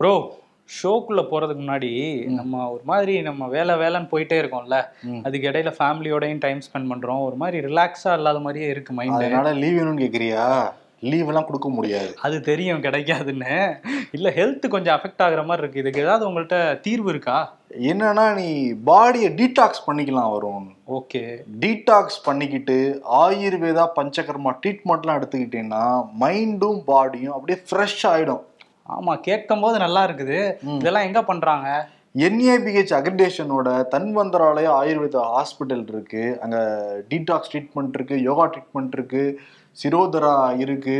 Bro ஷோக்குள்ள போறதுக்கு முன்னாடி நம்ம ஒரு மாதிரி நம்ம வேலை வேலைன்னு போயிட்டே இருக்கோம்ல. அதுக்கு இடையில ஃபேமிலியோடயும் டைம் ஸ்பெண்ட் பண்றோம். ஒரு மாதிரி ரிலாக்ஸா இல்லாத மாதிரியே இருக்கு மைண்ட் அதனால லீவ் வேணும்னு கேக்குறியா? லீவ் எல்லாம் கொடுக்க முடியாது. அது தெரியும் கிடைக்காதுன்னு. இல்ல ஹெல்த் கொஞ்சம் அஃபெக்ட் ஆகுற மாதிரி இருக்கு. இதுக்கு ஏதாவது உங்கள்ட்ட தீர்வு இருக்கா? என்னன்னா நீ பாடியை டீடாக்ஸ் பண்ணிக்கலாம் வரும் ஓகே. டீடாக்ஸ் பண்ணிக்கிட்டு ஆயுர்வேதா பஞ்சகர்மா ட்ரீட்மெண்ட்லாம் எடுத்துக்கிட்டீங்கன்னா மைண்டும் பாடியும் அப்படியே ஃப்ரெஷ் ஆயிடும். ஆமா கேட்கும் போது நல்லா இருக்குது. இதெல்லாம் எங்க பண்றாங்க? என்ஏபிஹெச் அக்ரிடேஷனோட தன்வந்தராலய ஆயுர்வேதா ஹாஸ்பிட்டல் இருக்கு. அங்க டீடாக்ஸ் ட்ரீட்மெண்ட் இருக்கு யோகா ட்ரீட்மெண்ட் இருக்கு சிரோதரா இருக்கு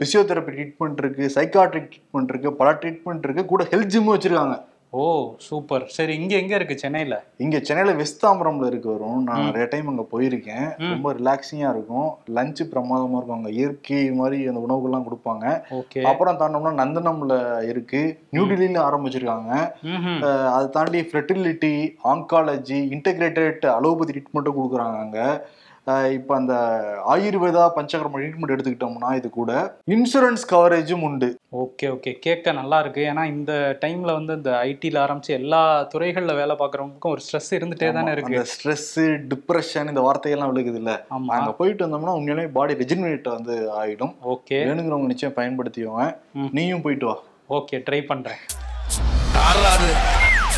பிசியோதெரப்பி ட்ரீட்மெண்ட் இருக்கு சைக்காட்ரிக் ட்ரீட்மெண்ட் இருக்கு பல ட்ரீட்மெண்ட் இருக்கு. கூட ஹெல்த் ஜிம்மும் வச்சிருக்காங்க. ஓ சூப்பர். சரி இங்க எங்க இருக்கு? சென்னையில? இங்க சென்னையில வெஸ்தாம்பரம்ல இருக்கு வரும். நான் நிறைய டைம் அங்க போயிருக்கேன். ரொம்ப ரிலாக்ஸிங்கா இருக்கும். லஞ்ச் பிரமாதமா இருக்கும். அங்க இயற்கை மாதிரி அந்த உணவுகள்லாம் கொடுப்பாங்க. அப்புறம் தாண்டோம்னா நந்தனம்ல இருக்கு. நியூ டெல்லியில ஆரம்பிச்சிருக்காங்க. அதை தாண்டி ஃபெர்டிலிட்டி ஆங்காலஜி இன்டெகிரேட்டட் அலோபதி ட்ரீட்மெண்ட்டும் கொடுக்குறாங்க அங்கே. இப்போ அந்த ஆயுர்வேதா பஞ்சகர்ம ட்ரீட்மெண்ட் எடுத்துக்கிட்டோம்னா இது கூட இன்சூரன்ஸ் கவரேஜும் உண்டு. Okay okay. கேட்க நல்லா இருக்கு. ஏன்னா இந்த டைம்ல வந்து இந்த ஐடில ஆரம்பிச்சு எல்லா துறைகள்ல வேலை பார்க்குறவங்களுக்கும் ஒரு ஸ்ட்ரெஸ் இருந்துட்டே தானே இருக்கு. அந்த ஸ்ட்ரெஸ் டிப்ரெஷன் இந்த வார்த்தையெல்லாம் விழுகுது இல்ல ஆமா. அங்க போயிட்டு வந்தோம்னா உண்மையிலேயே பாடி ரெஜினரேட் வந்து ஆயிடும். ஓகே. வேணுங்கிறவங்க நிச்சயம் பயன்படுத்திக்கோங்க. ம். நீயும் போயிட்டு வா. ஓகே ட்ரை பண்றேன்.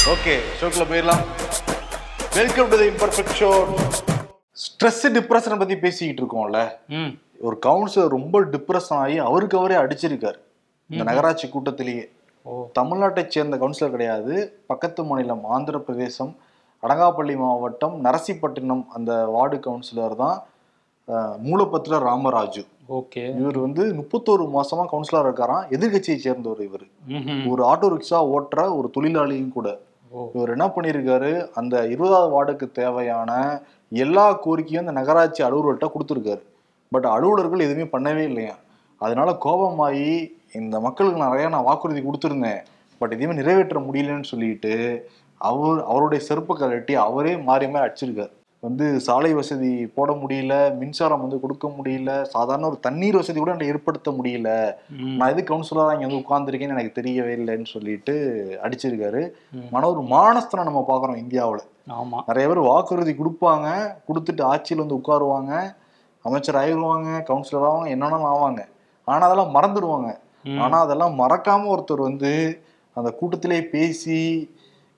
ஓகே ஷோக்குள்ள போயிடலாம். Welcome to the imperfect show stress depression பத்தி பேசிக்கிட்டு இருக்கோம்ல. ஒரு கவுன்சிலர் ரொம்ப டிப்ரெஷன் ஆகி அவருக்கு அவரே அடிச்சிருக்காரு. இந்த நகராட்சி கூட்டத்திலேயே. தமிழ்நாட்டை சேர்ந்த கவுன்சிலர் கிடையாது. பக்கத்து மாநிலம் ஆந்திர பிரதேசம் அடங்காப்பள்ளி மாவட்டம் நரசிப்பட்டினம் அந்த வார்டு கவுன்சிலர் தான் அஹ், மூலப்பத்திர ராமராஜு. ஓகே. இவர் வந்து முப்பத்தோரு மாசமா கவுன்சிலர் இருக்காராம். எதிர்கட்சியை சேர்ந்தவர் இவர். ஒரு ஆட்டோ ரிக்ஷா ஓட்டுற ஒரு தொழிலாளியும் கூட. இவர் என்ன பண்ணியிருக்காரு அந்த இருபதாவது வார்டுக்கு தேவையான எல்லா கோரிக்கையும் அந்த நகராட்சி அலுவலர்கிட்ட கொடுத்துருக்காரு. பட் அலுவலர்கள் எதுவுமே பண்ணவே இல்லையா? அதனால கோபமாகி இந்த மக்களுக்கு நிறையா நான் வாக்குறுதி கொடுத்துருந்தேன். பட் எதையுமே நிறைவேற்ற முடியலன்னு சொல்லிட்டு அவர் அவருடைய செருப்பை கழட்டி அவரே மாறி மாறி அடிச்சிருக்காரு. வந்து சாலை வசதி போட முடியல மின்சாரம் வந்து கொடுக்க முடியல சாதாரண ஒரு தண்ணீர் வசதி கூட எனக்கு ஏற்படுத்த முடியல. நான் எது கவுன்சிலரா இங்க வந்து உட்கார்ந்துருக்கேன்னு எனக்கு தெரியவே இல்லைன்னு சொல்லிட்டு அடிச்சிருக்காரு. ம். ஆனா ஒரு மானஸ்தனை நம்ம பாக்குறோம் இந்தியாவுல. ஆமா. நிறைய பேர் வாக்குறுதி கொடுப்பாங்க கொடுத்துட்டு ஆட்சியில் வந்து உட்காருவாங்க அமைச்சர் ஆயிடுவாங்க கவுன்சிலர் ஆவாங்க என்னென்ன ஆவாங்க. ஆனா அதெல்லாம் மறந்துடுவாங்க. ம். ஆனா அதெல்லாம் மறக்காம ஒருத்தர் வந்து அந்த கூட்டத்திலே பேசி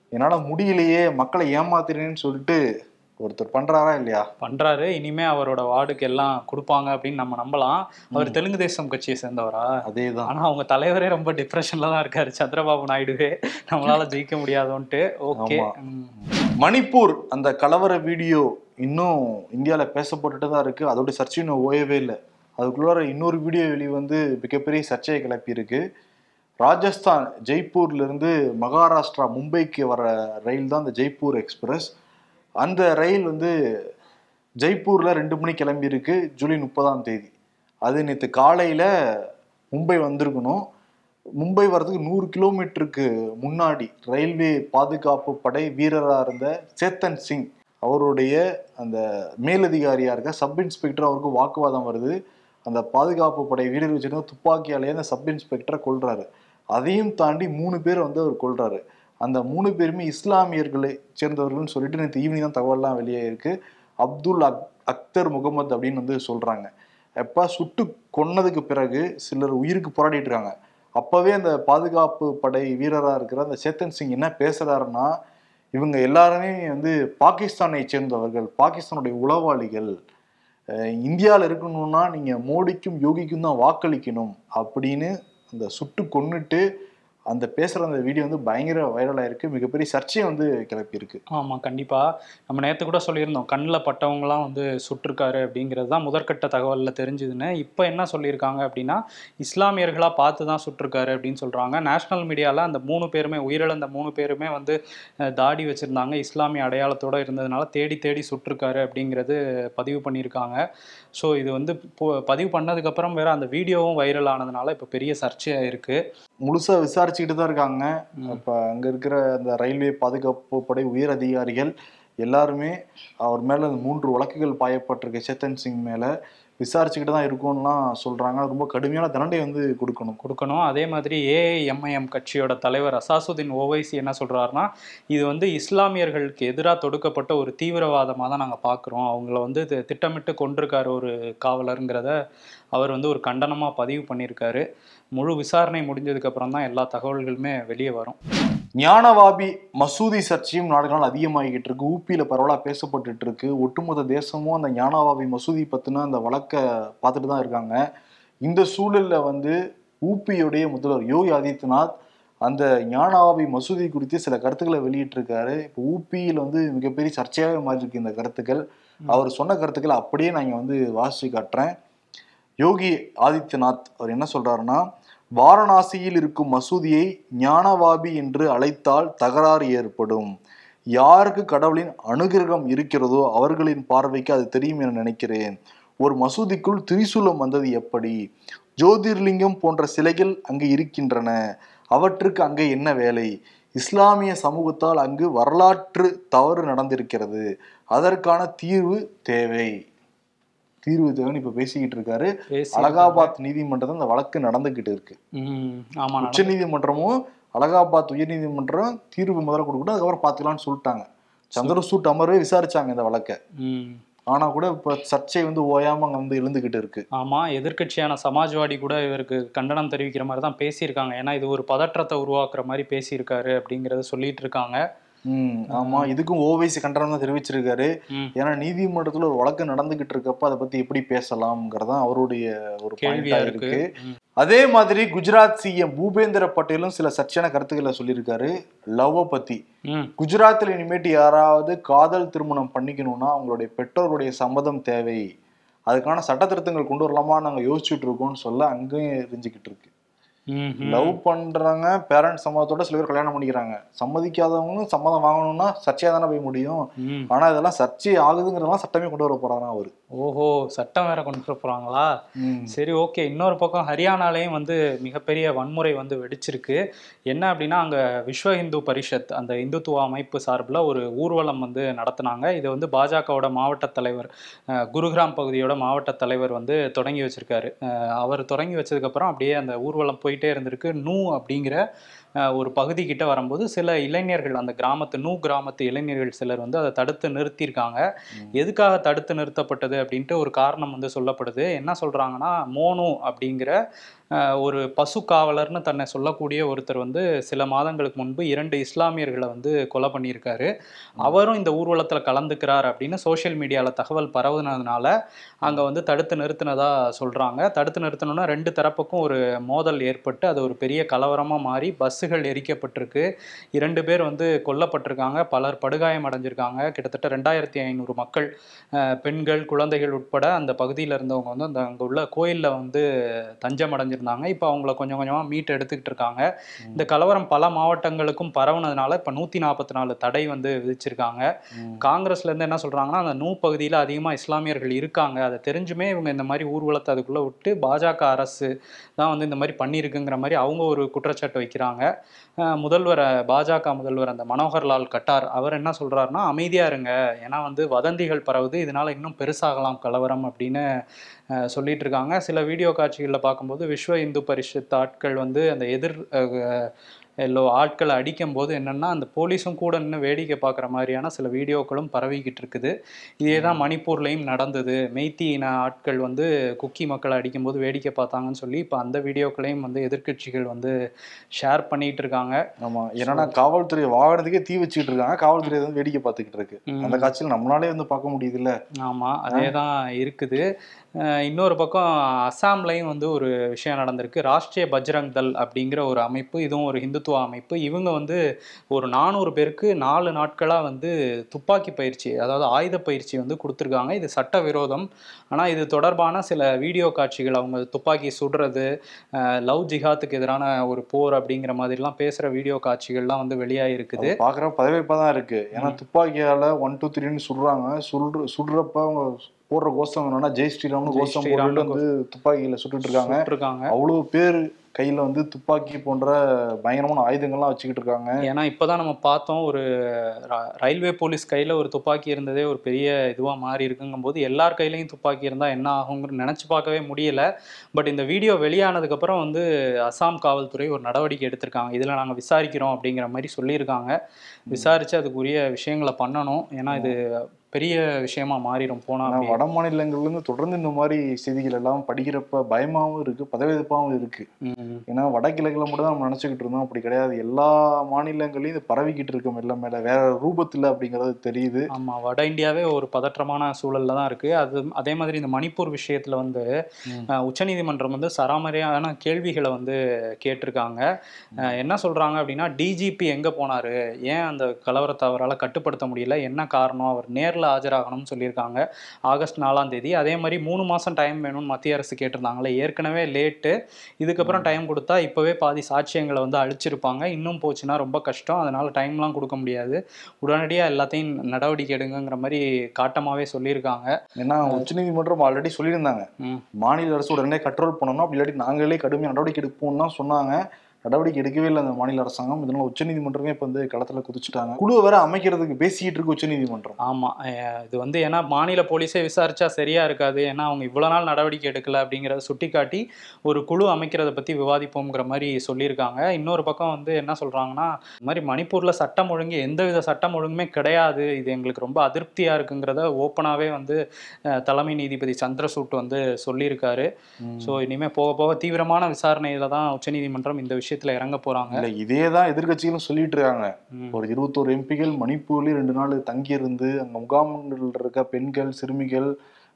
என்னால முடியலையே மக்களை ஏமாத்துறேன்னு சொல்லிட்டு ஒருத்தர் பண்றாரா இல்லையா? பண்றாரு. இனிமே அவரோட வார்டுக்கு எல்லாம் கொடுப்பாங்க அப்படின்னு நம்ம நம்பலாம். அவர் தெலுங்கு தேசம் கட்சியை சேர்ந்தவரா? அதேதான். ஆனா அவங்க தலைவரே ரொம்ப டிப்ரெஷன்ல தான் இருக்காரு. சந்திரபாபு நாயுடுவே நம்மளால ஜெயிக்க முடியாதோன்ட்டு. ஓகே. மணிப்பூர் அந்த கலவர வீடியோ இன்னும் இந்தியால பேசப்பட்டுட்டு தான் இருக்கு. அதோட சர்ச்சை இன்னும் ஓயவே இல்லை. அதுக்குள்ளார இன்னொரு வீடியோ வெளி வந்து மிகப்பெரிய சர்ச்சையை கிளப்பி இருக்கு. ராஜஸ்தான் ஜெய்ப்பூர்ல இருந்து மகாராஷ்டிரா மும்பைக்கு வர ரயில் தான் இந்த ஜெய்ப்பூர் எக்ஸ்பிரஸ். அந்த ரயில் வந்து ஜெய்ப்பூரில் ரெண்டு மணி கிளம்பியிருக்கு ஜூலை முப்பதாம் தேதி. அது நேற்று காலையில் மும்பை வந்திருக்கணும். மும்பை வர்றதுக்கு நூறு கிலோமீட்டருக்கு முன்னாடி ரயில்வே பாதுகாப்பு படை வீரராக இருந்த சேத்தன் சிங் அவருடைய அந்த மேலதிகாரியாக இருக்க சப் இன்ஸ்பெக்டர் அவருக்கு வாக்குவாதம் வருது. அந்த பாதுகாப்பு படை வீரர் வச்சிருந்த துப்பாக்கியாலேயே அந்த சப் இன்ஸ்பெக்டரை கொள்கிறாரு அதையும் தாண்டி மூணு பேர் வந்து அவர் கொல்றாரு. அந்த மூணு பேருமே இஸ்லாமியர்களை சேர்ந்தவர்கள்னு சொல்லிட்டு நேற்று ஈவினிங் தான் தகவல்லாம் வெளியே இருக்கு. அப்துல் அக் அக்தர் முகமது அப்படின்னு வந்து சொல்றாங்க. எப்போ சுட்டு கொன்னதுக்கு பிறகு சிலர் உயிருக்கு போராடிட்டு இருக்காங்க. அப்பவே அந்த பாதுகாப்பு படை வீரராக இருக்கிற அந்த சேத்தன் சிங் என்ன பேசுறாருன்னா இவங்க எல்லாருமே வந்து பாகிஸ்தானை சேர்ந்தவர்கள் பாகிஸ்தானுடைய உளவாளிகள். இந்தியாவில் இருக்கணும்னா நீங்கள் மோடிக்கும் யோகிக்கும் தான் வாக்களிக்கணும் அப்படின்னு அந்த சுட்டு கொன்னுட்டு அந்த பேசுற அந்த வீடியோ வந்து பயங்கர வைரலா இருக்கு மிகப்பெரிய சர்ச்சையை வந்து கிளப்பி இருக்கு ஆமா கண்டிப்பா. நம்ம நேத்து கூட சொல்லியிருந்தோம் கண்ணில் பட்டவங்கலாம் வந்து சுட்டிருக்காரு அப்படிங்கிறது தான் முதற்கட்ட தகவல்ல தெரிஞ்சுதுன்னு. இப்போ என்ன சொல்லியிருக்காங்க அப்படின்னா இஸ்லாமியர்களா பார்த்து தான் சுட்டிருக்காரு அப்படின்னு சொல்றாங்க. நேஷனல் மீடியால அந்த மூணு பேருமே உயிரிழந்த மூணு பேருமே வந்து தாடி வச்சிருந்தாங்க. இஸ்லாமிய அடையாளத்தோட இருந்ததுனால தேடி தேடி சுட்டிருக்காரு அப்படிங்கிறது பதிவு பண்ணியிருக்காங்க. ஸோ இது வந்து பதிவு பண்ணதுக்கப்புறம் வேற அந்த வீடியோவும் வைரல் ஆனதுனால இப்போ பெரிய சர்ச்சையாக இருக்கு. முழுசா விசாரிச்சுக்கிட்டு தான் இருக்காங்க. இப்ப அங்க இருக்கிற அந்த ரயில்வே பாதுகாப்பு படை உயர் அதிகாரிகள் எல்லாருமே அவர் மேல மூன்று வழக்குகள் பாயப்பட்டிருக்கு சேத்தன் சிங் மேல. விசாரிச்சுக்கிட்டு தான் இருக்கும்லாம் சொல்றாங்க. ரொம்ப கடுமையான தண்டனை வந்து கொடுக்கணும். கொடுக்கணும். அதே மாதிரி ஏஐஎம்ஐஎம் கட்சியோட தலைவர் அசாசுதீன் ஓவைசி என்ன சொல்றாருன்னா இது வந்து இஸ்லாமியர்களுக்கு எதிராக தொடுக்கப்பட்ட ஒரு தீவிரவாதமாக தான் நாங்கள் பார்க்குறோம் அவங்கள வந்து திட்டமிட்டு கொண்டிருக்காரு ஒரு காவலருங்கிறத அவர் வந்து ஒரு கண்டனமாக பதிவு பண்ணியிருக்காரு. முழு விசாரணை முடிஞ்சதுக்கப்புறம் தான் எல்லா தகவல்களுமே வெளியே வரும். ஞானவாபி மசூதி சர்ச்சையும் நாடுகள் அதிகமாகிக்கிட்டு இருக்கு. ஊப்பியில பரவலா பேசப்பட்டுட்டு இருக்கு. ஒட்டுமொத்த தேசமும் அந்த ஞானவாபி மசூதி பத்தின அந்த வழக்கை பார்த்துட்டு தான் இருக்காங்க. இந்த சூழல்ல வந்து ஊப்பியுடைய முதல்வர் யோகி ஆதித்யநாத் அந்த ஞானவாபி மசூதி குறித்து சில கருத்துக்களை வெளியிட்டிருக்காரு. இப்போ ஊப்பியில் வந்து மிகப்பெரிய சர்ச்சையாகவே மாறி இருக்கு இந்த கருத்துக்கள். அவர் சொன்ன கருத்துக்களை அப்படியே நான் இங்க வந்து வாசிச்சு காட்டுறேன். யோகி ஆதித்யநாத் அவர் என்ன சொல்றாருன்னா வாரணாசியில் இருக்கும் மசூதியை ஞானவாபி என்று அழைத்தால் தகராறு ஏற்படும். யாருக்கு கடவுளின் அனுகிரகம் இருக்கிறதோ அவர்களின் பார்வைக்கு அது தெரியும் என நினைக்கிறேன். ஒரு மசூதிக்குள் திரிசூலம் வந்தது எப்படி? ஜோதிர்லிங்கம் போன்ற சிலைகள் அங்கு இருக்கின்றன. அவற்றுக்கு அங்கே என்ன வேலை? இஸ்லாமிய சமூகத்தால் அங்கு வரலாற்று தவறு நடந்திருக்கிறது. அதற்கான தீர்வு தேவை. தீர்வு தேவைன்னு இப்ப பேசிக்கிட்டு இருக்காரு. அலகாபாத் நீதிமன்றத்தில் அந்த வழக்கு நடந்துகிட்டு இருக்கு. உச்ச நீதிமன்றமும் அலகாபாத் உயர் நீதிமன்றம் தீர்வு முதல்ல கொடுக்கணும் அதுக்கப்புறம் பார்த்துக்கலாம்னு சொல்லிட்டாங்க. சந்திரசூட் அமர்வே விசாரிச்சாங்க இந்த வழக்கை. ஆனா கூட இப்ப சர்ச்சை வந்து ஓயாம அங்க வந்து எழுந்துகிட்டு இருக்கு. ஆமாம் எதிர்க்கட்சியான சமாஜ்வாடி கூட இவருக்கு கண்டனம் தெரிவிக்கிற மாதிரி தான் பேசியிருக்காங்க. ஏன்னா இது ஒரு பதற்றத்தை உருவாக்குற மாதிரி பேசியிருக்காரு அப்படிங்கிறத சொல்லிட்டு இருக்காங்க. ஆமா. இதுக்கும் ஓவைசி கண்டனம் தான் தெரிவிச்சிருக்காரு. ஏன்னா நீதிமன்றத்துல ஒரு வழக்கு நடந்துகிட்டு இருக்கப்ப அதை பத்தி எப்படி பேசலாம்ங்கிறதான் அவருடைய ஒரு கேள்வியா இருக்கு. அதே மாதிரி குஜராத் சிஎம் பூபேந்திர பட்டேலும் சில சர்ச்சையான கருத்துக்களை சொல்லியிருக்காரு. லவ்வை பத்தி. குஜராத்தில் இனிமேட்டு யாராவது காதல் திருமணம் பண்ணிக்கணும்னா அவங்களுடைய பெற்றோருடைய சம்மதம் தேவை. அதுக்கான சட்ட திருத்தங்கள் கொண்டு வரலாமா நாங்க யோசிச்சுட்டு இருக்கோம்னு சொல்ல அங்கேயும் எரிஞ்சுக்கிட்டு இருக்கு. லவ் பண்றாங்க பேரண்ட்ஸ் சம்மதத்தோட சில பேர் கல்யாணம் பண்ணிக்கிறாங்க. சம்மதிக்காதவங்க சம்மதம் வாங்கணும்னா சர்ச்சையா தானே போய் முடியும். ஆனா இதெல்லாம் சர்ச்சை ஆகுதுங்கிறதெல்லாம் சட்டமே கொண்டு வர போறாராம் அவரு. ஓஹோ சட்டம் வேற கொண்டு வர போறாங்களா? சரி ஓகே. இன்னொரு பக்கம் ஹரியானாலையும் வந்து மிகப்பெரிய வன்முறை வந்து வெடிச்சிருக்கு. என்ன அப்படின்னா அங்க விஸ்வ இந்து பரிஷத் அந்த இந்துத்துவ அமைப்பு சார்பில் ஒரு ஊர்வலம் வந்து நடத்துனாங்க. இதை வந்து பாஜகவோட மாவட்ட தலைவர் குருகிராம் பகுதியோட மாவட்ட தலைவர் வந்து தொடங்கி வச்சிருக்காரு. அவர் தொடங்கி வச்சதுக்கப்புறம் அப்படியே அந்த ஊர்வலம் போயிட்டே இருந்திருக்கு. நூ அப்படிங்கிற ஒரு பகுதி கிட்ட வரும்போது சில இளைஞர்கள் அந்த கிராமத்து நூ கிராமத்து இளைஞர்கள் சிலர் வந்து அதை தடுத்து நிறுத்தியிருக்காங்க. எதுக்காக தடுத்து நிறுத்தப்பட்டது அப்படின்ட்டு ஒரு காரணம் வந்து சொல்லப்படுது. என்ன சொல்றாங்கன்னா மோனு அப்படிங்கிற ஒரு பசு காவலர்னு தன்னை சொல்லக்கூடிய ஒருத்தர் வந்து சில மாதங்களுக்கு முன்பு இரண்டு இஸ்லாமியர்களை வந்து கொலை பண்ணியிருக்காரு. அவரும் இந்த ஊர்வலத்தில் கலந்துக்கிறார் அப்படின்னு சோஷியல் மீடியாவில் தகவல் பரவுனதுனால அங்கே வந்து தடுத்து நிறுத்தினதா சொல்கிறாங்க தடுத்து நிறுத்தணும்னா ரெண்டு தரப்புக்கும் ஒரு மோதல் ஏற்பட்டு அது ஒரு பெரிய கலவரமாக மாறி பஸ்ஸுகள் எரிக்கப்பட்டிருக்கு. இரண்டு பேர் வந்து கொல்லப்பட்டிருக்காங்க. பலர் படுகாயம் அடைஞ்சிருக்காங்க. கிட்டத்தட்ட ரெண்டாயிரத்தி ஐநூறு மக்கள் பெண்கள் குழந்தைகள் உட்பட அந்த பகுதியில் இருந்தவங்க வந்து அந்த அங்கே உள்ள கோயிலில் வந்து தஞ்சம் அடைஞ்சிருந்தாங்க. இப்போ அவங்கள கொஞ்சம் கொஞ்சமாக மீட் எடுத்துக்கிட்டு இருக்காங்க. இந்த கலவரம் பல மாவட்டங்களுக்கும் பரவுனதுனால இப்போ நூற்றி நாற்பத்தி நாலு தடை வந்து விதிச்சிருக்காங்க. காங்கிரஸ்லேருந்து என்ன சொல்கிறாங்கன்னா அந்த நூ பகுதியில் அதிகமாக இஸ்லாமியர்கள் இருக்காங்க. அதை தெரிஞ்சுமே இவங்க இந்த மாதிரி ஊர்வலத்தை அதுக்குள்ளே விட்டு பாஜக அரசு தான் வந்து இந்த மாதிரி பண்ணியிருக்குங்கிற மாதிரி அவங்க ஒரு குற்றச்சாட்டு வைக்கிறாங்க. முதல்வர் பாஜக முதல்வர் அந்த மனோகர்லால் கட்டார் அவர் என்ன சொல்கிறாருன்னா அமைதியாக இருங்க. ஏன்னா வந்து வதந்திகள் பரவுது. இதனால இன்னும் பெருசாகலாம் கலவரம் அப்படின்னு சொல்லிட்டு இருக்காங்க சில வீடியோ காட்சிகளில் பார்க்கும்போது விஸ்வ இந்து பரிஷத் ஆட்கள் வந்து அந்த எதிர் எல்லோ ஆட்களை அடிக்கும் போது என்னன்னா அந்த போலீஸும் கூட நின்று வேடிக்கை பார்க்குற மாதிரியான சில வீடியோக்களும் பரவிக்கிட்டு இருக்குது. இதே தான் மணிப்பூர்லேயும் நடந்தது. மெய்த்தி இன ஆட்கள் வந்து குக்கி மக்களை அடிக்கும்போது வேடிக்கை பார்த்தாங்கன்னு சொல்லி இப்போ அந்த வீடியோக்களையும் வந்து எதிர்க்கட்சிகள் வந்து ஷேர் பண்ணிட்டு இருக்காங்க. ஆமா. என்னன்னா காவல்துறை வாகனத்துக்கே தீ வச்சுக்கிட்டு இருக்காங்க. காவல்துறை வந்து வேடிக்கை பார்த்துக்கிட்டு இருக்கு. அந்த காட்சியில் நம்மளாலே வந்து பார்க்க முடியுதுல்ல. ஆமாம் அதே தான் இருக்குது. இன்னொரு பக்கம் அஸ்ஸாம்லையும் வந்து ஒரு விஷயம் நடந்திருக்கு. ராஷ்ட்ரிய பஜ்ரங் தள் அப்படிங்கிற ஒரு அமைப்பு இதுவும் ஒரு ஹிந்துத்துவ அமைப்பு. இவங்க வந்து ஒரு நானூறு பேருக்கு நாலு நாட்களாக வந்து துப்பாக்கி பயிற்சி அதாவது ஆயுத பயிற்சி வந்து கொடுத்துருக்காங்க. இது சட்ட விரோதம் ஆனால் இது தொடர்பான சில வீடியோ காட்சிகள் அவங்க துப்பாக்கி சுடுறது லவ் ஜிஹாத்துக்கு எதிரான ஒரு போர் அப்படிங்கிற மாதிரிலாம் பேசுகிற வீடியோ காட்சிகள்லாம் வந்து வெளியாகிருக்குது அது பாக்குற பதவிப்பா தான் இருக்கு. ஏன்னா துப்பாக்கியால ஒன் டூ த்ரீன்னு சுடுறாங்க. சுடுற சுடுறப்ப அவங்க போடுற கோஷம் என்னன்னா ஜெய் ஸ்ரீராம்னு கோஷம் போட்டுட்டு வந்து துப்பாக்கியில சுட்டுட்டு இருக்காங்க. இருக்காங்க. அவ்வளவு பேர் கையில வந்து துப்பாக்கி போன்ற பயங்கரமான ஆயுதங்கள்லாம் வச்சுக்கிட்டு இருக்காங்க. ஏன்னா இப்போதான் நம்ம பார்த்தோம் ஒரு ரயில்வே போலீஸ் கையில் ஒரு துப்பாக்கி இருந்ததே ஒரு பெரிய இதுவாக மாறி இருக்குங்கும்போது எல்லார் கையிலையும் துப்பாக்கி இருந்தால் என்ன ஆகுங்கிற நினச்சி பார்க்கவே முடியல. பட் இந்த வீடியோ வெளியானதுக்கப்புறம் வந்து அசாம் காவல்துறை ஒரு நடவடிக்கை எடுத்திருக்காங்க. இதில் நாங்கள் விசாரிக்கிறோம் அப்படிங்கிற மாதிரி சொல்லியிருக்காங்க. விசாரித்து அதுக்குரிய விஷயங்களை பண்ணணும். ஏன்னா இது பெரிய விஷயமா மாறிடும் போனா. வட மாநிலங்கள்ல இருந்து தொடர்ந்து இந்த மாதிரி செய்திகள் எல்லாம் படிக்கிறப்ப பயமாவும் இருக்கு பதவியப்பாவும் இருக்கு. ஏன்னா வடகிழக்குல மட்டும் தான் நம்ம நினைச்சுக்கிட்டு இருந்தோம். அப்படி கிடையாது. எல்லா மாநிலங்களையும் இது பரவிக்கிட்டு இருக்கு மெல்ல மேல. வேற ரூபத்துல அப்படிங்கறது தெரியுது. ஆமா வட இந்தியாவே ஒரு பதற்றமான சூழல்ல தான் இருக்கு. அது அதே மாதிரி இந்த மணிப்பூர் விஷயத்துல வந்து உச்சநீதிமன்றம் வந்து சராமரியான கேள்விகளை வந்து கேட்டிருக்காங்க. என்ன சொல்றாங்க அப்படின்னா டிஜிபி எங்க போனாரு? ஏன் அந்த கலவரத்தை அவரால் கட்டுப்படுத்த முடியல? என்ன காரணம்? அவர் நேர்ல ஆஜராகணும்னு சொல்லியிருக்காங்க. ஆகஸ்ட் நாலாம் தேதி. அதே மாதிரி மூணு மாசம் டைம் வேணும்னு மத்திய அரசு கேட்டிருந்தாங்களே ஏற்கனவே லேட்டு. இதுக்கப்புறம் டைம் கொடுத்தா இப்போவே பாதி சாட்சியங்களை வந்து அழிச்சிருப்பாங்க. இன்னும் போச்சுன்னா ரொம்ப கஷ்டம். அதனால டைம்லாம் கொடுக்க முடியாது. உடனடியாக எல்லாத்தையும் நடவடிக்கை எடுங்கங்கிற மாதிரி காட்டமாவே சொல்லியிருக்காங்க. ஏன்னா உச்சநீதிமன்றம் ஆல்ரெடி சொல்லியிருந்தாங்க. மாநில அரசு உடனே கண்ட்ரோல் பண்ணணும். அப்படி இல்லாட்டி நாங்களே கடுமையாக நடவடிக்கை எடுப்போம்னு சொன்னாங்க. நடவடிக்கை எடுக்கவே இல்லை அந்த மாநில அரசாங்கம். இதனால உச்சநீதிமன்றமே இப்போ வந்து களத்துல குதிச்சுட்டாங்க. குழுவை வேற அமைக்கிறதுக்கு பேசிக்கிட்டு இருக்கு உச்சநீதிமன்றம். ஆமா. அஹ் இது வந்து ஏன்னா மாநில போலீஸே விசாரிச்சா சரியா இருக்காது. ஏன்னா அவங்க இவ்வளவு நாள் நடவடிக்கை எடுக்கல அப்படிங்கறத சுட்டிக்காட்டி ஒரு குழு அமைக்கிறத பத்தி விவாதிப்போங்கிற மாதிரி சொல்லியிருக்காங்க. இன்னொரு பக்கம் வந்து என்ன சொல்றாங்கன்னா இந்த மாதிரி மணிப்பூர்ல சட்டம் ஒழுங்கு எந்தவித சட்டம் ஒழுங்குமே கிடையாது. இது எங்களுக்கு ரொம்ப அதிருப்தியா இருக்குங்கிறத ஓப்பனாவே வந்து தலைமை நீதிபதி சந்திரசூட் வந்து சொல்லியிருக்காரு. ஸோ இனிமே போக போக தீவிரமான விசாரணையில தான் உச்சநீதிமன்றம் இந்த விஷயத்துல இறங்க போறாங்க. இல்ல இதே தான் எதிர்கட்சிகளும் சொல்லிட்டு இருக்காங்க. ஒரு இருபத்தோரு எம்பிகள் மணிப்பூர்லயும் ரெண்டு நாள் தங்கியிருந்து அங்க முகாம்களில் இருக்க பெண்கள் சிறுமிகள்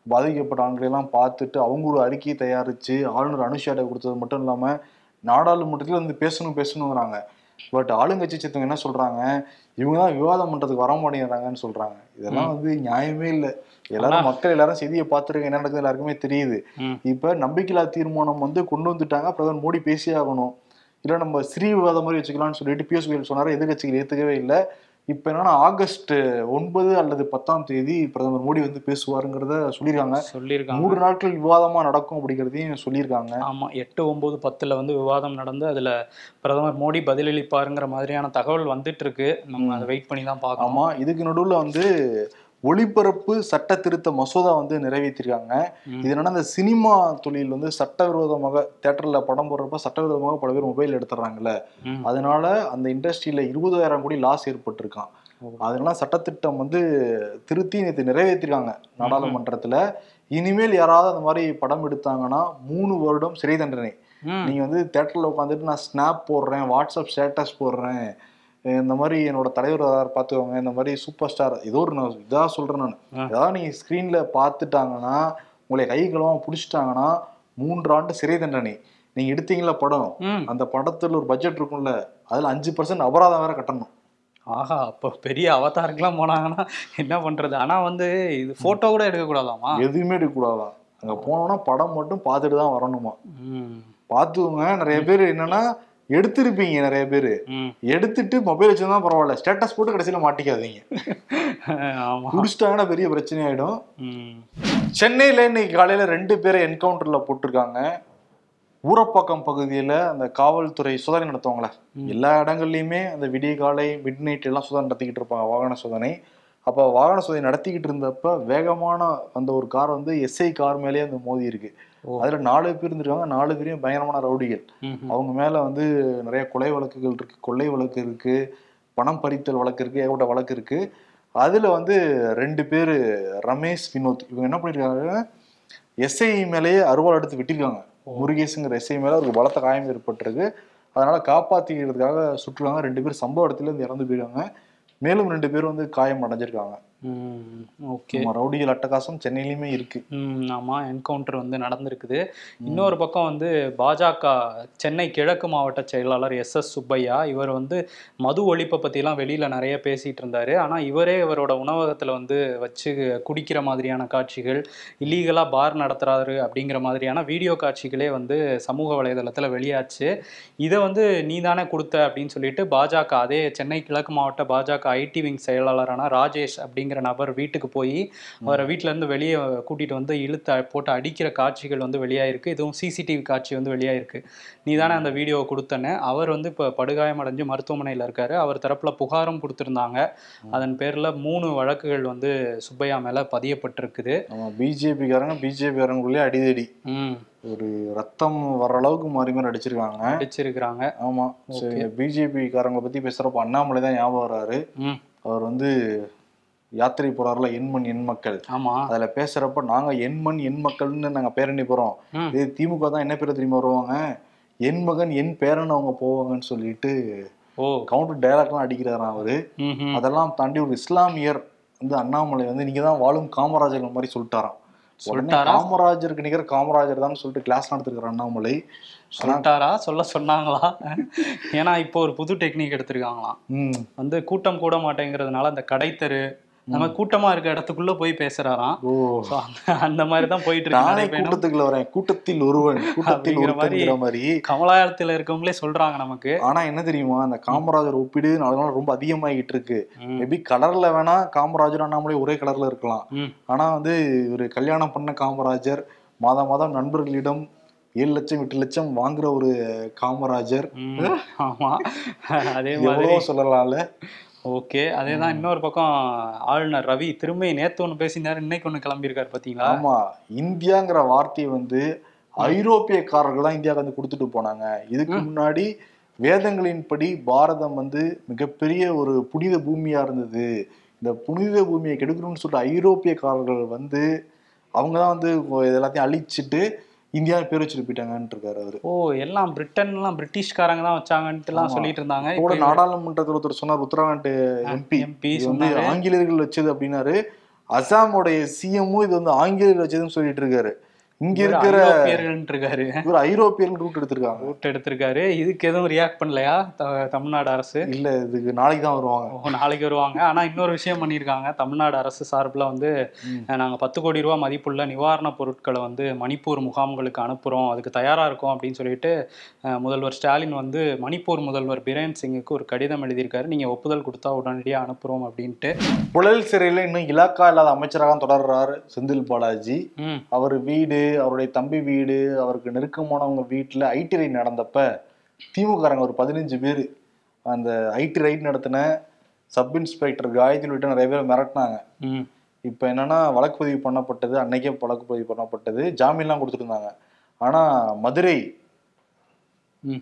பாதிக்கப்பட்ட ஆண்களை எல்லாம் பார்த்துட்டு அவங்க ஒரு அறிக்கையை தயாரிச்சு ஆளுநர் அனுஷாட்ட கொடுத்தது மட்டும் இல்லாம நாடாளுமன்றத்துல வந்து பேசணும் பேசணுங்கிறாங்க பட் ஆளுங்கட்சி சேர்த்தவங்க என்ன சொல்றாங்க? இவங்க தான் விவாதம் பண்றதுக்கு வர மாட்டேங்கிறாங்கன்னு சொல்றாங்க. இதெல்லாம் வந்து நியாயமே இல்லை. எல்லாரும் மக்கள் எல்லாரும் செய்தியை பார்த்துருக்க என்ன நடக்குது எல்லாருக்குமே தெரியுது. இப்ப நம்பிக்கையில்லா தீர்மானம் வந்து கொண்டு வந்துட்டாங்க. பிரதமர் மோடி பேசியே ஆகணும். இல்ல நம்ம ஸ்ரீ விவாதம் மாதிரி வச்சுக்கலாம்னு சொல்லிட்டு பியூஷ் கோயல் சொன்னாரு. எதிர்கட்சிகள் ஏத்துக்கவே இல்லை. இப்ப என்னன்னா ஆகஸ்ட் ஒன்பது அல்லது பத்தாம் தேதி பிரதமர் மோடி வந்து பேசுவாருங்கிறத சொல்லியிருக்காங்க சொல்லியிருக்காங்க மூன்று நாட்கள் விவாதமா நடக்கும் அப்படிங்கிறதையும் சொல்லியிருக்காங்க ஆமா எட்டு ஒன்பது பத்துல வந்து விவாதம் நடந்து அதுல பிரதமர் மோடி பதிலளிப்பாருங்கிற மாதிரியான தகவல் வந்துட்டு இருக்கு. நம்ம அதை வெயிட் பண்ணி தான் பார்க்கணும். ஆமா இதுக்கு நடுவுல வந்து ஒளிபரப்பு சட்ட திருத்த மசோதா வந்து நிறைவேற்றிருக்காங்க. இது என்னன்னா இந்த சினிமா தொழில் வந்து சட்டவிரோதமாக தேட்டர்ல படம் போடுறப்ப சட்டவிரோதமாக பல பேர் மொபைல் எடுத்துறாங்கல்ல. அதனால அந்த இண்டஸ்ட்ரியில இருபதாயிரம் கோடி லாஸ் ஏற்பட்டிருக்கான். அதனால சட்டத்திட்டம் வந்து திருத்தி நேற்று நிறைவேற்றிருக்காங்க நாடாளுமன்றத்துல இனிமேல் யாராவது அந்த மாதிரி படம் எடுத்தாங்கன்னா மூணு வருடம் சிறை தண்டனை. நீங்க வந்து தேட்டர்ல உட்காந்துட்டு நான் ஸ்னாப் போடுறேன் வாட்ஸ்அப் ஸ்டேட்டஸ் போடுறேன் இந்த மாதிரி என்னோட தலைவர் யாராவது பார்த்துக்கோங்க இந்த மாதிரி சூப்பர் ஸ்டார் ஏதோ ஒரு நான் இதாக சொல்றேன் நான். ஏதாவது நீங்க ஸ்க்ரீன்ல பார்த்துட்டாங்கன்னா உங்களை கை பிடிச்சிட்டாங்கன்னா மூன்று ஆண்டு சிறை தண்டனை. நீங்க எடுத்தீங்களா படம். அந்த படத்துல ஒரு பட்ஜெட் இருக்கும்ல அதுல அஞ்சு பர்சன்ட் அபராதம் வேற கட்டணும். ஆஹா அப்போ பெரிய அவதாருக்கெல்லாம் போனாங்கன்னா என்ன பண்றது? ஆனா வந்து இது போட்டோ கூட எடுக்க கூடாதாமா எதுவுமே எடுக்கக்கூடாதான் அங்க போனோம்னா படம் மட்டும் பார்த்துட்டு தான் வரணுமா. பார்த்துக்கோங்க நிறைய பேர் என்னன்னா எடுத்திருப்பீங்க நிறைய பேர். எடுத்துட்டு மொபைல் வச்சிருந்தா பரவாயில்ல. ஸ்டேட்டஸ் போட்டு கடைசியில மாட்டிக்காதீங்க. குடிச்சிட்டாங்கன்னா பெரிய பிரச்சனை ஆயிடும். சென்னையில இன்னைக்கு காலையில ரெண்டு பேரை என்கவுண்டர்ல போட்டிருக்காங்க. ஊரப்பாக்கம் பகுதியில அந்த காவல்துறை சோதனை நடத்துவாங்களே எல்லா இடங்கள்லயுமே அந்த விடிய காலை மிட் நைட் எல்லாம் சோதனை நடத்திக்கிட்டு இருப்பாங்க வாகன சோதனை அப்ப வாகன சோதனை நடத்திக்கிட்டு இருந்தப்ப வேகமான அந்த ஒரு கார் வந்து எஸ்ஐ கார் மேலேயே அந்த மோதி இருக்கு ஓ. அதுல நாலு பேர் இருந்திருக்காங்க. நாலு பேரையும் பயங்கரமான ரவுடிகள். அவங்க மேல வந்து நிறைய கொலை வழக்குகள் இருக்கு. கொள்ளை வழக்கு இருக்கு. பணம் பறித்தல் வழக்கு இருக்கு. ஏகப்பட்ட வழக்கு இருக்கு. அதுல வந்து ரெண்டு பேர் ரமேஷ் வினோத். இவங்க என்ன பண்ணிருக்காங்க? எஸ்ஐ மேலேயே அருவாள் எடுத்து வெட்டிருக்காங்க. முருகேஷுங்கிற எஸ்ஐ மேல ஒரு பலத்த காயம் ஏற்பட்டிருக்கு. அதனால காப்பாத்திக்கிறதுக்காக சுற்றுறாங்க ரெண்டு பேர் சம்பவ இடத்துல இருந்து இறந்து போயிருக்காங்க. மேலும் ரெண்டு பேர் வந்து காயம் அடைஞ்சிருக்காங்க. ஓகே. ரவுடிகள் அட்டகாசம் சென்னையிலுமே இருக்கு. ம் ஆமா என்கவுண்டர் வந்து நடந்திருக்குது. இன்னொரு பக்கம் வந்து பாஜக சென்னை கிழக்கு மாவட்ட செயலாளர் எஸ் எஸ் சுப்பையா இவர் வந்து மது ஒழிப்பை பற்றிலாம் வெளியில் நிறைய பேசிகிட்டு இருந்தார். ஆனால் இவரே இவரோட உணவகத்தில் வந்து வச்சு குடிக்கிற மாதிரியான காட்சிகள் இல்லீகலாக பார் நடத்துறாரு அப்படிங்கிற மாதிரியான வீடியோ காட்சிகளே வந்து சமூக வலைதளத்தில் வெளியாச்சு. இதை வந்து நீ தானே கொடுத்த அப்படின்னு சொல்லிட்டு பாஜக அதே சென்னை கிழக்கு மாவட்ட பாஜக ஐடி விங் செயலாளரான ராஜேஷ் அப்படிங்கிற அப்படிங்கிற நபர் வீட்டுக்கு போய் அவரை வீட்ல இருந்து வெளியே கூட்டிட்டு வந்து இழுத்து போட்டு அடிக்கிற காட்சிகள் வந்து வெளியாயிருக்கு. இதுவும் சிசிடிவி காட்சி வந்து வெளியாயிருக்கு. நீ தானே அந்த வீடியோவை கொடுத்தன அவர் வந்து இப்போ படுகாயமடைஞ்சு மருத்துவமனையில் இருக்காரு. அவர் தரப்புல புகாரும் கொடுத்துருந்தாங்க. அதன் பேர்ல மூணு வழக்குகள் வந்து சுப்பையா மேல பதியப்பட்டிருக்குது. பிஜேபிக்காரங்க பிஜேபிக்காரங்களுக்குள்ளே அடிதடி ஒரு ரத்தம் வர்ற அளவுக்கு மாறி மாறி அடிச்சிருக்காங்க. அடிச்சிருக்கிறாங்க. ஆமா. பிஜேபி காரங்களை பத்தி பேசுறப்ப அண்ணாமலை தான் ஞாபகம் வர்றாரு. ம். அவர் வந்து யாத்திரை போறாருல எண்மண் எண் மக்கள். ஆமா. அதுல பேசுறப்ப நாங்க எண்மண் எண் மக்கள்னு நாங்க பேரணி போறோம். இது திமுக தான் என்ன பேர் தெரியுமா வருவாங்க? என் மகன் என் பேரன் அவங்க போவாங்கன்னு சொல்லிட்டு ஓ. கவுண்டர் டைலாக்லாம் அடிக்கிறாராம் அவரு. அதெல்லாம் தாண்டி ஒரு இஸ்லாமியர் வந்து அண்ணாமலை வந்து நீங்க தான் வாழும் காமராஜர் மாதிரி சொல்லிட்டாராம்? காமராஜருக்கு நிகர் காமராஜர் தான் சொல்லிட்டு கிளாஸ் நடத்துக்கிற அண்ணாமலை. சொல்லிட்டாரா? சொல்ல சொன்னாங்களா? ஏன்னா இப்போ ஒரு புது டெக்னிக் எடுத்திருக்காங்களாம். வந்து கூட்டம் கூட மாட்டேங்கிறதுனால அந்த கடைத்தெரு நம்ம கூட்டமா இருக்க இடத்துக்குள்ள போய் பேசுறாராம். அந்த மாதிரி தான் போயிட்டு இருக்கு. கூட்டத்துக்குள்ள வரேன். கூட்டத்தில் ஒருவன் கூட்டத்தில் மாதிரி கமலாலயத்துல இருக்கவங்களே சொல்றாங்க நமக்கு. ஆனா என்ன தெரியுமா? அந்த காமராஜர் ஒப்பீடு நாலு நாள் ரொம்ப அதிகமாகிட்டு இருக்கு மேபி கலர்ல வேணா காமராஜர் அண்ணாமலை ஒரே கலர்ல இருக்கலாம். ஆனா வந்து ஒரு கல்யாணம் பண்ண காமராஜர் மாதம் மாதம் நண்பர்களிடம் ஏழு லட்சம் எட்டு லட்சம் வாங்குற ஒரு காமராஜர். ஆமா. அதே மாதிரி. சொல்லலாம்ல. ஓகே அதேதான் இன்னொரு பக்கம் ஆளுநர் ரவி திரும்ப நேத்து ஒண்ணு பேசினாரு இன்னைக்கு ஒண்ணு கிளம்பியிருக்காரு பாத்தீங்களா? ஆமா இந்தியாங்கிற வார்த்தையை வந்து ஐரோப்பியக்காரர்கள் தான் இந்தியாவுக்கு வந்து கொடுத்துட்டு போனாங்க. இதுக்கு முன்னாடி வேதங்களின்படி பாரதம் வந்து மிகப்பெரிய ஒரு புனித பூமியா இருந்தது. இந்த புனித பூமியை கெடுக்கணும்னு சொல்லிட்டு ஐரோப்பியக்காரர்கள் வந்து அவங்க தான் வந்து இது எல்லாத்தையும் அழிச்சிட்டு இந்தியா பேர் வச்சுட்டு போயிட்டாங்கன்னு இருக்காரு அவரு. ஓ எல்லாம் பிரிட்டன்லாம் பிரிட்டிஷ்காரங்க தான் வச்சாங்கன்ட்டு எல்லாம் ஆமா. சொல்லிட்டு இருந்தாங்க கூட நாடாளுமன்றத்துல ஒருத்தர் சொன்னார் உத்தரகாண்ட் எம்பி எம்பி வந்து ஆங்கிலேயர்கள் வச்சது அப்படின்னாரு. அசாமோடைய சிஎம்மும் இது வந்து ஆங்கிலேயர்கள் வச்சதுன்னு சொல்லிட்டு இருக்காரு இங்க இருக்கிற இருக்காரு இவர் ஐரோப்பியர்கள் ரூட் எடுத்திருக்காங்க. ரூட் எடுத்திருக்காரு. இதுக்கு எதுவும் ரியாக்ட் பண்ணலையா? தமிழ்நாடு அரசு? இல்ல இதுக்கு நாளைக்கு தான் வருவாங்க. நாளைக்கு வருவாங்க. ஆனா இன்னொரு விஷயம் பண்ணியிருக்காங்க. தமிழ்நாடு அரசு சார்பில் வந்து நாங்க பத்து கோடி ரூபாய் மதிப்புள்ள நிவாரணப் பொருட்களை வந்து மணிப்பூர் முகாம்களுக்கு அனுப்புறோம். அதுக்கு தயாரா இருக்கோம் அப்படின்னு சொல்லிட்டு முதல்வர் ஸ்டாலின் வந்து மணிப்பூர் முதல்வர் பிரேன் சிங்குக்கு ஒரு கடிதம் எழுதியிருக்காரு. நீங்க ஒப்புதல் கொடுத்தா உடனடியாக அனுப்புறோம் அப்படின்ட்டு. புழல் சிறையில இன்னும் இலாக்கா இல்லாத அமைச்சராக தொடர்றாரு செந்தில் பாலாஜி. அவர் வீடு அவருடைய தம்பி வீடு அவருக்கு நெருக்கமானவங்க வீட்டுல ஐடி ரைட் நடந்தப்ப திமுககாரங்க ஒரு பதினஞ்சு பேர். அந்த ஐடி ரைட் நடத்தின சப் இன்ஸ்பெக்டர் காயத்ரி உள்ளிட்ட நிறைய பேர் மிரட்டினாங்க. ம். இப்போ என்னன்னா வழக்கு பதிவு பண்ணப்பட்டது அன்னைக்கே வழக்கு பதிவு பண்ணப்பட்டது ஜாமீன்லாம் கொடுத்துருந்தாங்க. ஆனா மதுரை.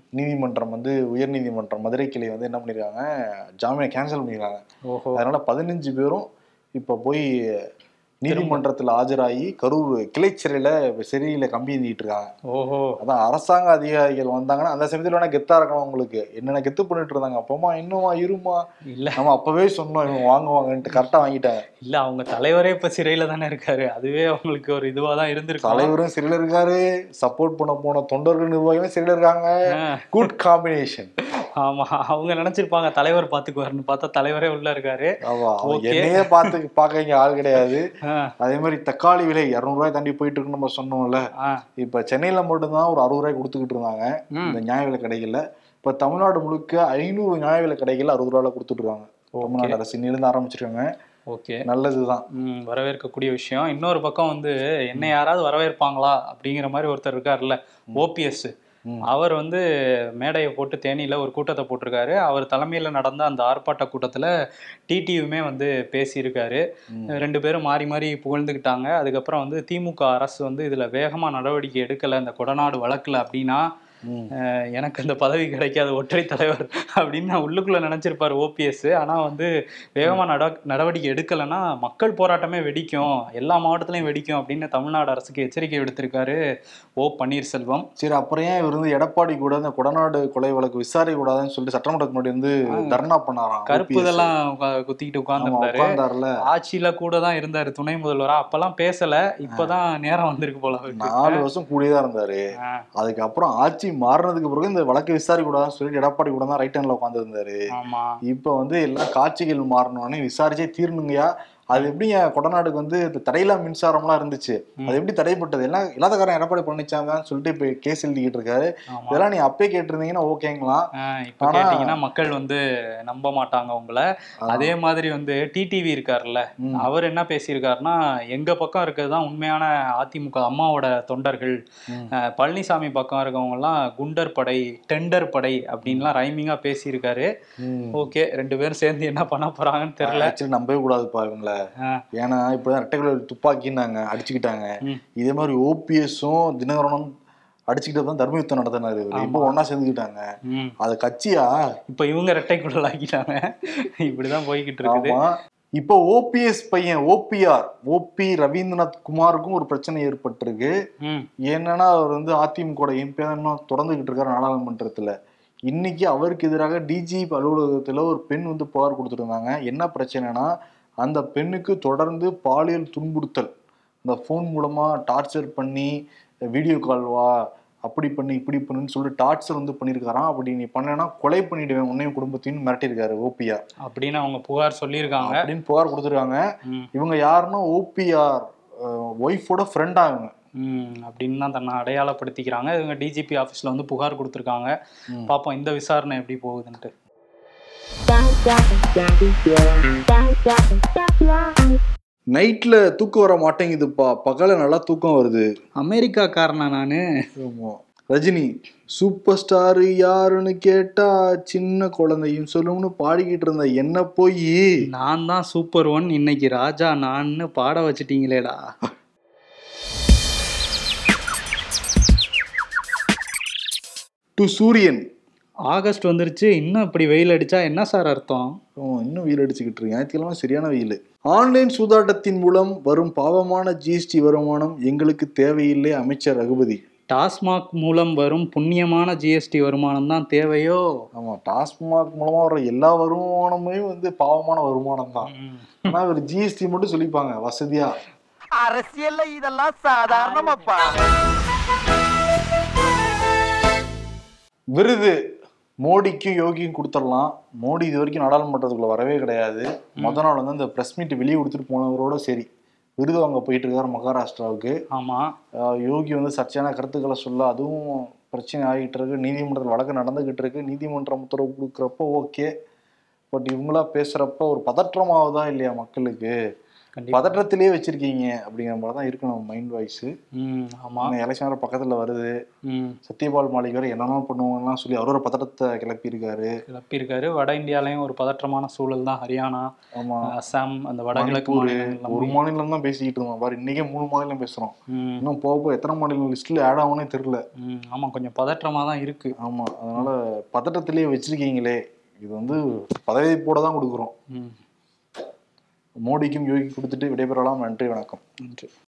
நீதிமன்றம் வந்து உயர் நீதிமன்றம் மதுரை கிளை வந்து என்ன பண்ணிருக்காங்க ஜாமீனை கேன்சல் பண்ணிருக்காங்க. ஓஹோ. அதனால பதினஞ்சு பேரும் இப்ப போய் நீதிமன்றத்துல ஆஜராகி கரூர் கிளை சிறையில சிறையில கம்பி ஏந்திட்டு இருக்காங்க ஓஹோ. அதான் அரசாங்க அதிகாரிகள் வந்தாங்கன்னா அந்த சமயத்துல வேணா கெத்தா இருக்கணும் உங்களுக்கு. என்னென்ன கெத்து பண்ணிட்டு இருந்தாங்க? அப்பமா இன்னுமா இருமா இல்ல. நம்ம அப்பவே சொன்னோம் இவங்க வாங்குவாங்கன்ட்டு. கரெக்டா வாங்கிட்டாங்க இல்ல அவங்க தலைவரே இப்ப சிறையில தானே இருக்காரு. அதுவே அவங்களுக்கு ஒரு இதுவா தான் இருந்திருக்கும். தலைவரும் சிறையில இருக்காரு. சப்போர்ட் பண்ண போன தொண்டர்கள் நிர்வாகிகளும் சிறையில இருக்காங்க. குட் காம்பினேஷன் ஆமா அவங்க நினைச்சிருப்பாங்க தலைவர் பாத்துக்குவாருன்னு பார்த்தா தலைவரே உள்ள இருக்காரு. ஆமா. என்னையே பார்த்து பார்க்க இங்க ஆள் கிடையாது. அதே மாதிரி தக்காளி விலை இரநூறுவாய் தாண்டி போயிட்டு இருக்குன்னு நம்ம சொன்னோம்ல. இப்ப சென்னையில மட்டும்தான் ஒரு அறுபது ரூபாய் கொடுத்துக்கிட்டு இருந்தாங்க. இந்த நியாய விலை கடைகள்ல. இப்ப தமிழ்நாடு முழுக்க ஐநூறு நியாய விலை கடைகள் அறுபது ரூபாயில கொடுத்துட்டு இருக்காங்க. தமிழ்நாடு அரசு இன்னிலிருந்து ஆரம்பிச்சிருக்காங்க. ஓகே. நல்லதுதான். வரவேற்கக்கூடிய விஷயம். இன்னொரு பக்கம் வந்து என்ன யாராவது வரவேற்பாங்களா அப்படிங்கிற மாதிரி ஒருத்தர் இருக்காருல்ல ஓபிஎஸ். அவர் வந்து மேடையை போட்டு தேனியில ஒரு கூட்டத்தை போட்டிருக்காரு. அவர் தலைமையில நடந்த அந்த ஆர்ப்பாட்ட கூட்டத்துல டிடியுமே வந்து பேசியிருக்காரு. ரெண்டு பேரும் மாறி மாறி புகழ்ந்துக்கிட்டாங்க அதுக்கப்புறம் வந்து திமுக அரசு வந்து இதுல வேகமா நடவடிக்கை எடுக்கல. இந்த கொடநாடு வழக்குல அப்படின்னா எனக்கு இந்த பதவி கிடைக்காது ஒற்றை தலைவர் அப்படின்னு நான் உள்ளுக்குள்ள நினைச்சிருப்பாரு ஓபிஎஸ் ஆனா வந்து வேகமா நட நடவடிக்கை எடுக்கலைன்னா மக்கள் போராட்டமே வெடிக்கும். எல்லா மாவட்டத்திலையும் வெடிக்கும் அப்படின்னு தமிழ்நாடு அரசுக்கு எச்சரிக்கை விடுத்திருக்காரு ஓ பன்னீர்செல்வம். சரி அப்புறம் ஏன் இவர் வந்து எடப்பாடி கூட இந்த கொடநாடு கொலை வழக்கு விசாரிக்க கூடாதுன்னு சொல்லிட்டு சட்டமன்றத்துக்கு முன்னாடி வந்து தர்ணா பண்ணாராம் கருப்பு. இதெல்லாம் குத்திக்கிட்டு உட்கார்ந்துருந்தாரு ஆட்சியில கூட தான் இருந்தாரு துணை முதல்வரா. அப்பெல்லாம் பேசல. இப்பதான் நேரம் வந்திருக்கு போல. நாலு வருஷம் கூடியே தான் இருந்தாரு அதுக்கப்புறம் ஆட்சி மாறினதுக்கு பிறகு இந்த வழக்கு விசாரிக்க கூடாதுன்னு சொல்லிட்டு எடப்பாடி கூட தான் ரைட் ஹேண்ட்ல உட்காந்து இருந்தாரு ஆமா. இப்ப வந்து எல்லாம் காட்சிகள் மாறணும்னு விசாரிச்சே தீரணுங்கயா அது எப்படிங்க கொடநாடுக்கு வந்து தடையில்லா மின்சாரம்லாம் இருந்துச்சு? அது எப்படி தடைப்பட்டது? எல்லாம் இல்லாதக்காரன் எடப்பாடி பழனிசாமி சொல்லிட்டு இப்ப கேஸ் எழுதிக்கிட்டு இருக்காரு. இதெல்லாம் நீ அப்பே கேட்டிருந்தீங்கன்னா ஓகேங்களாம் ஆஹ் இப்ப கேட்டீங்கன்னா மக்கள் வந்து நம்ப மாட்டாங்க உங்களை. அதே மாதிரி வந்து டிடிவி இருக்காருல்ல. அவர் என்ன பேசியிருக்காருன்னா எங்க பக்கம் இருக்கிறது தான் உண்மையான அதிமுக அம்மாவோட தொண்டர்கள். பழனிசாமி பக்கம் இருக்கவங்க எல்லாம் குண்டர் படை டெண்டர் படை அப்படின்லாம் ரைமிங்கா பேசியிருக்காரு. ஓகே ரெண்டு பேரும் சேர்ந்து என்ன பண்ண போறாங்கன்னு தெரியல. நம்பவே கூடாதுப்பா இவங்கள. ஆ. ஏன்னா இப்பதான் ரெட்டைக்குள்ள துப்பாக்கின்னாங்க அடிச்சுக்கிட்டாங்க. இதே மாதிரி ஓபிஎஸும் தினகரனும் அடிச்சுக்கிட்டு தான் தர்ம யுத்தம் நடத்தினாரு. இப்போ. ஒன்னா சேர்ந்துக்கிட்டாங்க. அது கட்சியா? இப்ப இவங்க ரெட்டைக்குள்ள ஆக்கிட்டாங்க. இப்படிதான் போய்கிட்டு இருக்குது. இப்போ ஓபிஎஸ் பையன் ஓபிஆர் ஓபி ரவீந்திரநாத் குமாருக்கும் ஒரு பிரச்சனை ஏற்பட்டிருக்கு. என்னன்னா அவர் வந்து அதிமுக எம்பி இன்னும் தொடர்ந்துகிட்டு இருக்காரு நாடாளுமன்றத்துல. இன்னைக்கு அவருக்கு எதிராக டிஜி அலுவலகத்துல ஒரு பெண் வந்து புகார் கொடுத்துருந்தாங்க என்ன பிரச்சனைனா அந்த பெண்ணுக்கு தொடர்ந்து பாலியல் துன்புறுத்தல். இந்த ஃபோன் மூலமா டார்ச்சர் பண்ணி வீடியோ கால் வா அப்படி பண்ணி இப்படி பண்ணுன்னு சொல்லிட்டு டார்ச்சர் வந்து பண்ணியிருக்காராம். அப்படி நீ பண்ணனா கொலை பண்ணிடுவேன். உன்னையும் குடும்பத்தையும் மிரட்டியிருக்காரு ஓபிஆர் அப்படின்னு அவங்க புகார் சொல்லியிருக்காங்க. அப்படின்னு புகார் கொடுத்துருக்காங்க. இவங்க யாருன்னா ஓபிஆர் ஒய்ஃபோட ஃப்ரெண்டா இவங்க அப்படின்னு தான் தன்னை அடையாளப்படுத்திக்கிறாங்க. இவங்க டிஜிபி ஆஃபீஸில் வந்து புகார் கொடுத்துருக்காங்க. பார்ப்போம் இந்த விசாரணை எப்படி போகுதுன்ட்டு. நைட்ல தூக்கம் வர மாட்டேங்குதுப்பா. பகல நல்லா தூக்கம் வருது. அமெரிக்காக்காரனா நான்? ஆமா. ரஜினி சூப்பர் ஸ்டார் யாருன்னு கேட்டா சின்ன குழந்தையும் சொல்லும்னு பாடிக்கிட்டு இருந்த என்ன போய்? நான் தான் சூப்பர் ஒன் இன்னைக்கு ராஜா நான்னு பாட வச்சிட்டீங்களேடா. டு சூரியன் ஆகஸ்ட் வந்துருச்சு இன்னும் இப்படி வெயில் அடிச்சா என்ன சார் அர்த்தம்? இன்னும் வெயில் அடிச்சுக்கிட்டு இருக்கு ஞாயிற்றுக்கிழமை சரியான வெயில். ஆன்லைன் சூதாட்டத்தின் மூலம் வரும் பாவமான ஜிஎஸ்டி வருமானம் எங்களுக்கு தேவையில்லை அமைச்சர் ரகுபதி. டாஸ்மாக் மூலம் வரும் புண்ணியமான ஜிஎஸ்டி வருமானம் தான் தேவையோ? ஆமா டாஸ்மாக் மூலமா வர எல்லா வருமானமுமே வந்து பாவமான வருமானம் தான். ம். ஆனா ஒரு ஜிஎஸ்டி மட்டும் சொல்லிப்பாங்க வசதியா. அரசியல்ல இதெல்லாம் சாதாரணமாப்பா. விருது. மோடிக்கும் யோகிக்கும் கொடுத்துடலாம். மோடி இது வரைக்கும் நாடாளுமன்றத்துக்குள்ள வரவே கிடையாது. முத நாள் வந்து அந்த பிரஸ் மீட் வெளியே கொடுத்துட்டு போனவரோட சரி. விருது வாங்க போயிட்டு இருக்காரு மகாராஷ்டிராவுக்கு. ஆமா. ஆஹ் யோகி வந்து சர்ச்சையான கருத்துக்களை சொல்ல அதுவும் பிரச்சனை ஆகிட்டு இருக்கு. நீதிமன்றத்தில் வழக்கு நடந்துகிட்டு இருக்கு. நீதிமன்றம் உத்தரவு கொடுக்குறப்போ ஓகே பட் இவங்களா பேசுறப்ப ஒரு பதற்றமாவதா இல்லையா மக்களுக்கு? பதற்றத்திலேயே வச்சிருக்கீங்க அப்படிங்கிற மாதிரி தான் இருக்கு நம்ம மைண்ட் வாய்ஸ் ம் ஆமா. எலெக்ஷன் வேற பக்கத்துல வருது. சத்யபால் மாளிகை வேற என்னென்ன பண்ணுவாங்கலாம் சொல்லி அவரோட பதற்றத்தை கிளப்பியிருக்காரு. கிளப்பியிருக்காரு. வட இந்தியாலயும் ஒரு பதற்றமான சூழல் தான் ஹரியானா ஆமா. அசாம் அந்த வடகிழக்கு ஒரு மாநிலம் தான் பேசிக்கிட்டு இருந்தோம். பாரு இன்னைக்கே மூணு மாநிலம் பேசுறோம். ம். இன்னும் போக போக எத்தனை மாநிலம் லிஸ்ட்ல ஆட் ஆகும்னே தெரியல. ம் ஆமா கொஞ்சம் பதற்றமா தான் இருக்கு. ஆமா அதனால பதட்டத்திலேயே வச்சிருக்கீங்களே. இது வந்து பதவி போட தான் கொடுக்குறோம். ம். மோடிக்கும் யோகி கொடுத்துட்டு விடைபெறலாம். நன்றி வணக்கம். நன்றி.